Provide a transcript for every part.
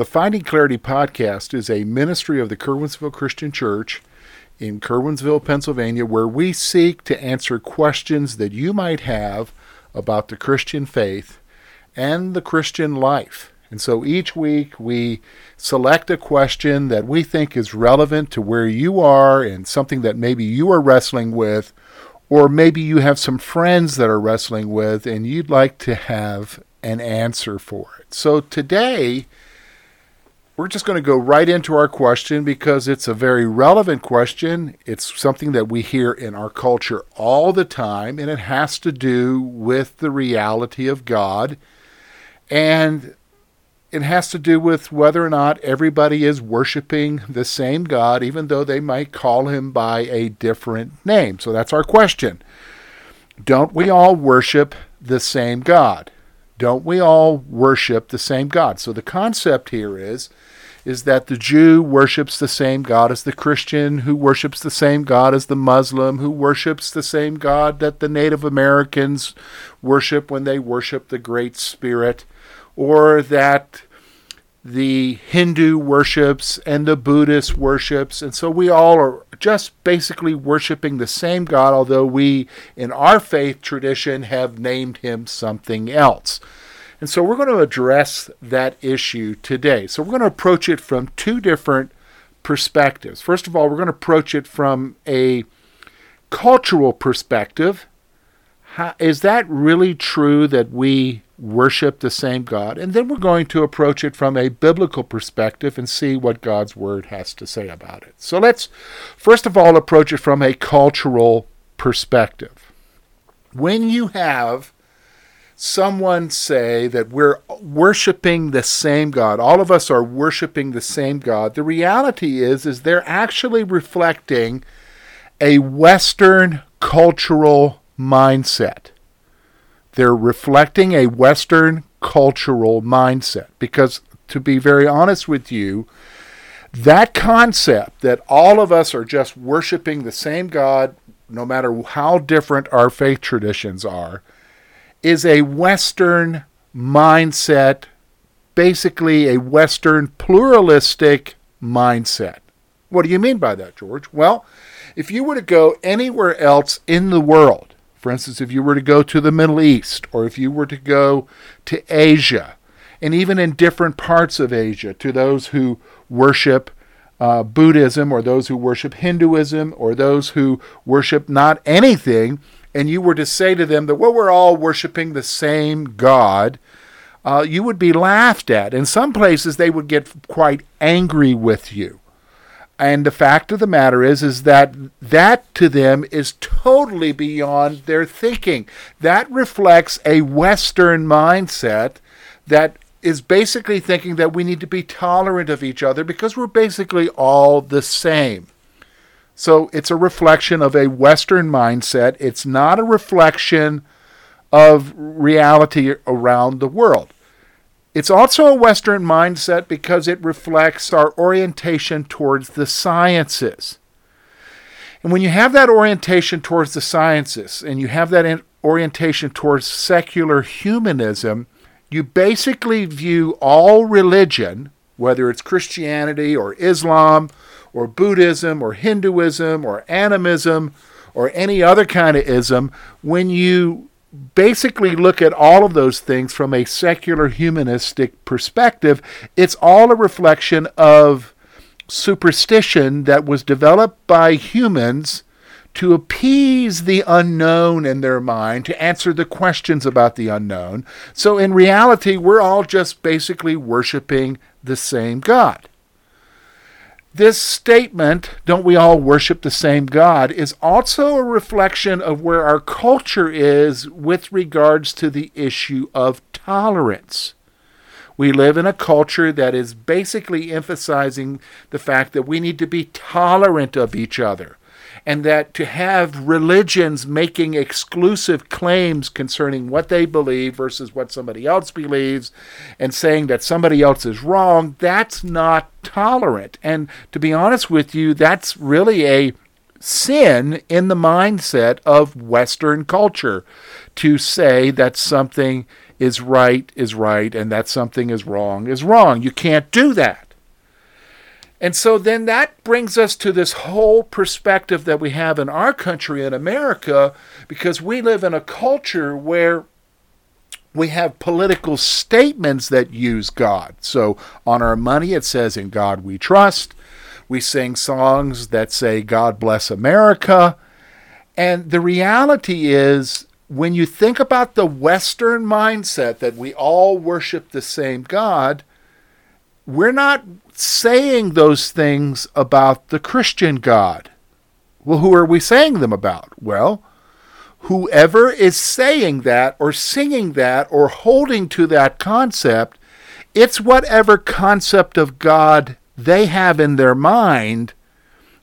The Finding Clarity podcast is a ministry of the Curwensville Christian Church in Curwensville, Pennsylvania, where we seek to answer questions that you might have about the Christian faith and the Christian life. And so each week we select a question that we think is relevant to where you are and something that maybe you are wrestling with, or maybe you have some friends that are wrestling with and you'd like to have an answer for it. So today, we're just going to go right into our question because it's a very relevant question. It's something that we hear in our culture all the time, and it has to do with the reality of God. And it has to do with whether or not everybody is worshiping the same God, even though they might call him by a different name. So that's our question. Don't we all worship the same God? Don't we all worship the same God? So the concept here is is that the Jew worships the same God as the Christian, who worships the same God as the Muslim, who worships the same God that the Native Americans worship when they worship the Great Spirit, or that the Hindu worships and the Buddhist worships. And so we all are just basically worshiping the same God, although we, in our faith tradition, have named him something else. And so we're going to address that issue today. So we're going to approach it from two different perspectives. First of all, we're going to approach it from a cultural perspective. How, is that really true that we worship the same God? And then we're going to approach it from a biblical perspective and see what God's Word has to say about it. So let's first of all approach it from a cultural perspective. When you have someone say that we're worshiping the same God. All of us are worshiping the same God. The reality is is they're actually reflecting a western cultural mindset. They're reflecting a western cultural mindset because to be very honest with you, that concept that all of us are just worshiping the same God no matter how different our faith traditions are is a Western mindset, basically a Western pluralistic mindset. What do you mean by that, George? Well, if you were to go anywhere else in the world, for instance, if you were to go to the Middle East, or if you were to go to Asia, and even in different parts of Asia, to those who worship uh, Buddhism, or those who worship Hinduism, or those who worship not anything, and you were to say to them that, well, we're all worshiping the same God, uh, you would be laughed at. In some places, they would get quite angry with you. And the fact of the matter is, is that that to them is totally beyond their thinking. That reflects a Western mindset that is basically thinking that we need to be tolerant of each other because we're basically all the same. So it's a reflection of a Western mindset. It's not a reflection of reality around the world. It's also a Western mindset because it reflects our orientation towards the sciences. And when you have that orientation towards the sciences and you have that orientation towards secular humanism, you basically view all religion, whether it's Christianity or Islam or Buddhism or Hinduism or animism or any other kind of ism, when you basically look at all of those things from a secular humanistic perspective, it's all a reflection of superstition that was developed by humans to appease the unknown in their mind, to answer the questions about the unknown. So in reality, we're all just basically worshiping the same God. This statement, don't we all worship the same God, is also a reflection of where our culture is with regards to the issue of tolerance. We live in a culture that is basically emphasizing the fact that we need to be tolerant of each other and that to have religions making exclusive claims concerning what they believe versus what somebody else believes and saying that somebody else is wrong, that's not tolerant. And to be honest with you, that's really a sin in the mindset of Western culture to say that something is right is right and that something is wrong is wrong. You can't do that. And so then that brings us to this whole perspective that we have in our country in America because we live in a culture where we have political statements that use God. So on our money it says in God we trust. We sing songs that say God bless America. And the reality is when you think about the Western mindset that we all worship the same God, we're not saying those things about the Christian God. Well, who are we saying them about? Well, whoever is saying that or singing that or holding to that concept, it's whatever concept of God they have in their mind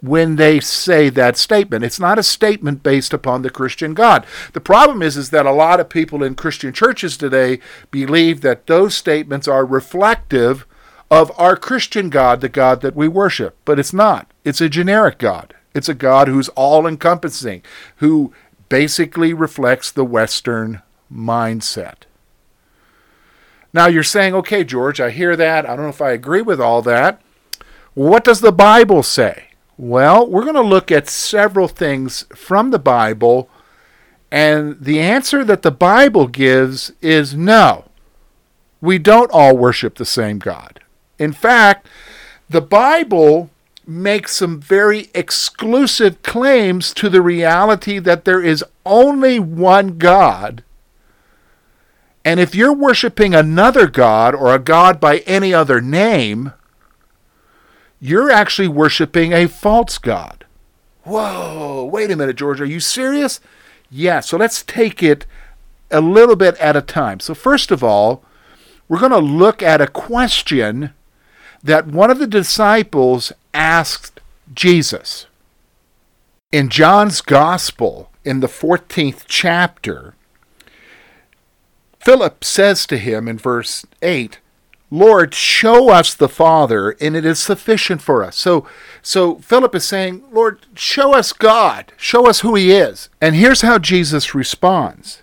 when they say that statement. It's not a statement based upon the Christian God. The problem is is that a lot of people in Christian churches today believe that those statements are reflective of our Christian God, the God that we worship, but it's not. It's a generic God. It's a God who's all encompassing, who basically reflects the Western mindset. Now you're saying, okay, George, I hear that. I don't know if I agree with all that. What does the Bible say? Well, we're going to look at several things from the Bible, and the answer that the Bible gives is no. We don't all worship the same God. In fact, the Bible makes some very exclusive claims to the reality that there is only one God. And if you're worshiping another God or a God by any other name, you're actually worshiping a false God. Whoa, wait a minute, George, are you serious? Yeah, so let's take it a little bit at a time. So, first of all, we're going to look at a question that one of the disciples asked Jesus. In John's Gospel, in the 14th chapter, Philip says to him in verse 8, Lord, show us the Father, and it is sufficient for us. So, so Philip is saying, Lord, show us God, show us who He is. And here's how Jesus responds.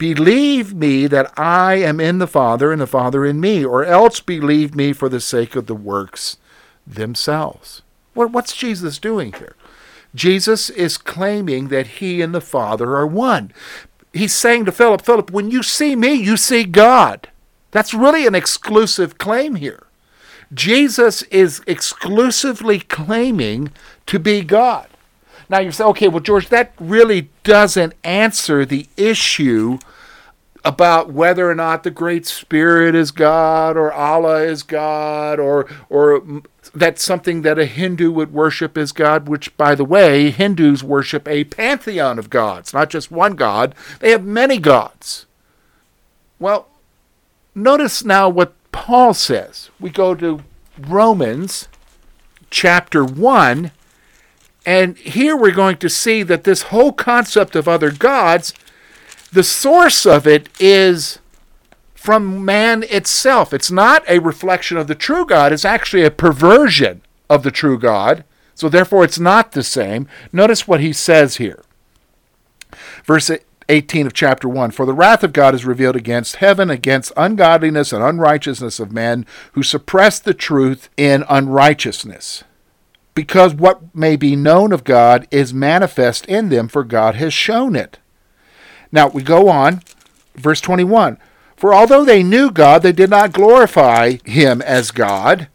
Believe me that I am in the Father and the Father in me, or else believe me for the sake of the works themselves. what's Jesus doing here? Jesus is claiming that he and the Father are one. He's saying to Philip, Philip, when you see me, you see God. That's really an exclusive claim here. Jesus is exclusively claiming to be God. Now you say, okay, well, George, that really doesn't answer the issue about whether or not the Great Spirit is God or Allah is God or or that's something that a Hindu would worship as God, which, by the way, Hindus worship a pantheon of gods, not just one God. They have many gods. Well, notice now what Paul says. We go to Romans chapter 1, and here we're going to see that this whole concept of other gods, the source of it is from man itself. It's not a reflection of the true God, it's actually a perversion of the true God. So therefore, it's not the same. Notice what he says here. Verse 18 of chapter 1 For the wrath of God is revealed against heaven, against ungodliness and unrighteousness of men who suppress the truth in unrighteousness. Because what may be known of God is manifest in them, for God has shown it. Now we go on, verse 21 For although they knew God, they did not glorify him as God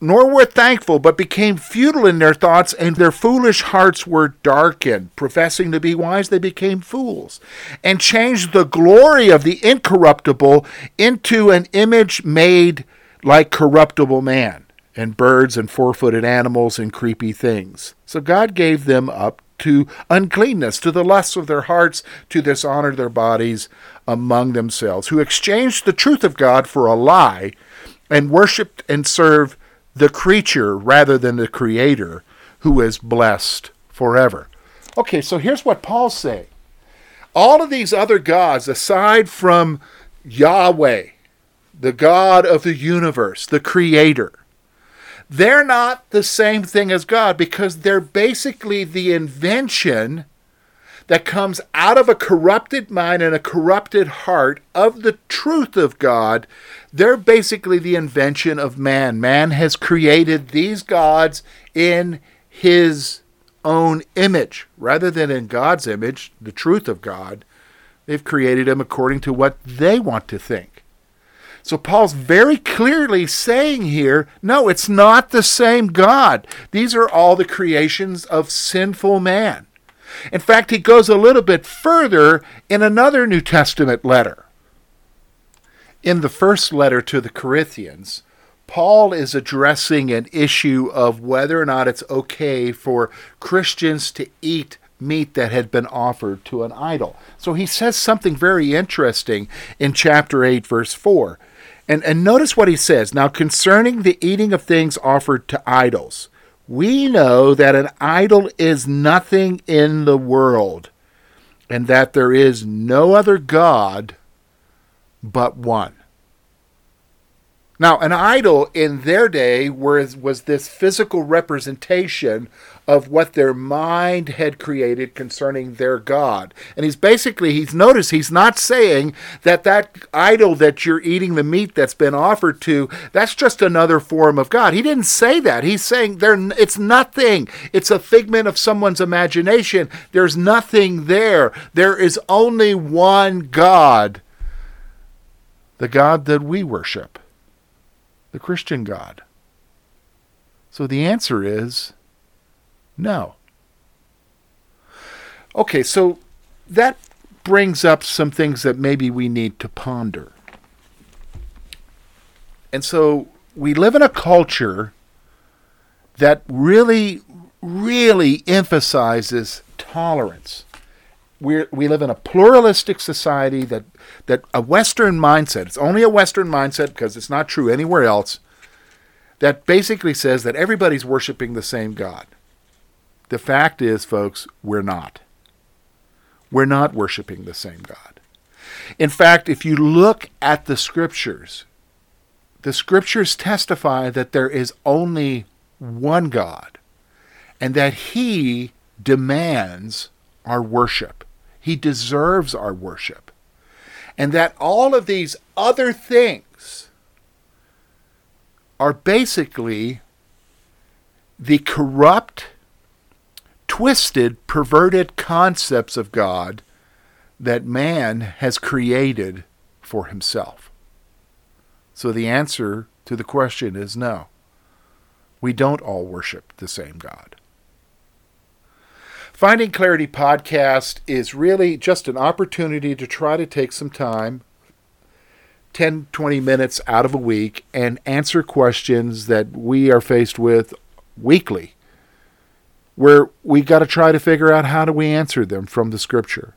nor were thankful, but became futile in their thoughts, and their foolish hearts were darkened. Professing to be wise, they became fools, and changed the glory of the incorruptible into an image made like corruptible man, and birds, and four footed animals, and creepy things. So God gave them up to uncleanness, to the lusts of their hearts, to dishonor their bodies among themselves, who exchanged the truth of God for a lie, and worshipped and served the creature rather than the creator who is blessed forever. Okay, so here's what Paul's saying. All of these other gods, aside from Yahweh, the God of the universe, the creator, they're not the same thing as God because they're basically the invention that comes out of a corrupted mind and a corrupted heart of the truth of God, they're basically the invention of man. Man has created these gods in his own image rather than in God's image, the truth of God. They've created them according to what they want to think. So Paul's very clearly saying here no, it's not the same God. These are all the creations of sinful man. In fact, he goes a little bit further in another New Testament letter. In the first letter to the Corinthians, Paul is addressing an issue of whether or not it's okay for Christians to eat meat that had been offered to an idol. So he says something very interesting in chapter 8, verse 4. And, and notice what he says. Now, concerning the eating of things offered to idols, we know that an idol is nothing in the world, and that there is no other God but one. Now, an idol in their day was, was this physical representation of what their mind had created concerning their God. And he's basically, he's noticed, he's not saying that that idol that you're eating the meat that's been offered to, that's just another form of God. He didn't say that. He's saying there, it's nothing. It's a figment of someone's imagination. There's nothing there. There is only one God, the God that we worship the Christian God? So the answer is no. Okay, so that brings up some things that maybe we need to ponder. And so we live in a culture that really, really emphasizes tolerance. we we live in a pluralistic society that that a Western mindset, it's only a Western mindset because it's not true anywhere else, that basically says that everybody's worshiping the same God. The fact is, folks, we're not. We're not worshiping the same God. In fact, if you look at the scriptures, the scriptures testify that there is only one God and that He demands our worship. He deserves our worship and that all of these other things are basically the corrupt, twisted, perverted concepts of God that man has created for himself. So the answer to the question is no. We don't all worship the same God. Finding Clarity podcast is really just an opportunity to try to take some time 10, 20 minutes out of a week and answer questions that we are faced with weekly, where we got to try to figure out how do we answer them from the scripture.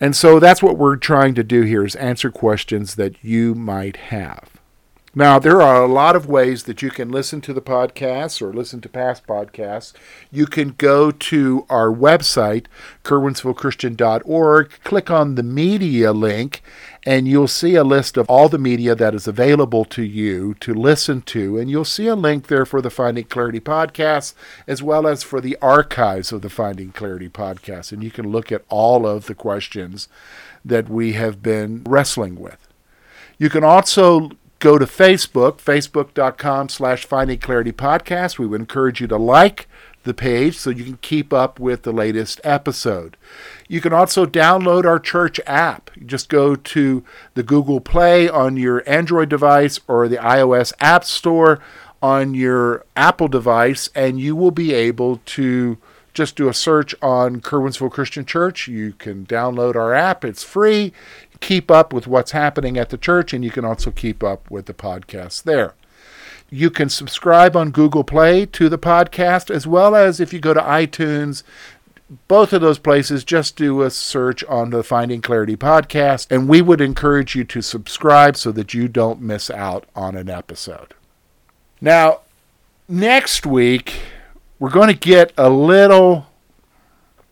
And so that's what we're trying to do here is answer questions that you might have. Now, there are a lot of ways that you can listen to the podcasts or listen to past podcasts. You can go to our website, curwensvillechristian.org, click on the media link, and you'll see a list of all the media that is available to you to listen to. And you'll see a link there for the Finding Clarity podcast, as well as for the archives of the Finding Clarity podcast. And you can look at all of the questions that we have been wrestling with. You can also go to Facebook, facebook.com slash Finding Clarity Podcast. We would encourage you to like the page so you can keep up with the latest episode. You can also download our church app. Just go to the Google Play on your Android device or the iOS App Store. on your Apple device, and you will be able to just do a search on Curwensville Christian Church. You can download our app, it's free. Keep up with what's happening at the church, and you can also keep up with the podcast there. You can subscribe on Google Play to the podcast, as well as if you go to iTunes, both of those places, just do a search on the Finding Clarity podcast, and we would encourage you to subscribe so that you don't miss out on an episode. Now, next week, we're going to get a little.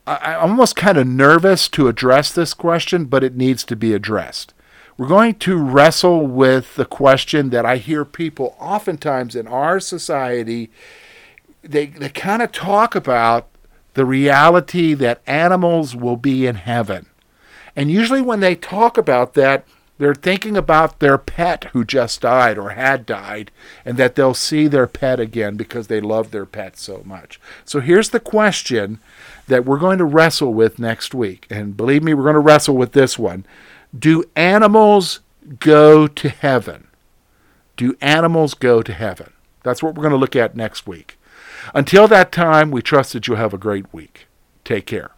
I, I'm almost kind of nervous to address this question, but it needs to be addressed. We're going to wrestle with the question that I hear people oftentimes in our society, they, they kind of talk about the reality that animals will be in heaven. And usually when they talk about that, they're thinking about their pet who just died or had died, and that they'll see their pet again because they love their pet so much. So here's the question that we're going to wrestle with next week. And believe me, we're going to wrestle with this one. Do animals go to heaven? Do animals go to heaven? That's what we're going to look at next week. Until that time, we trust that you'll have a great week. Take care.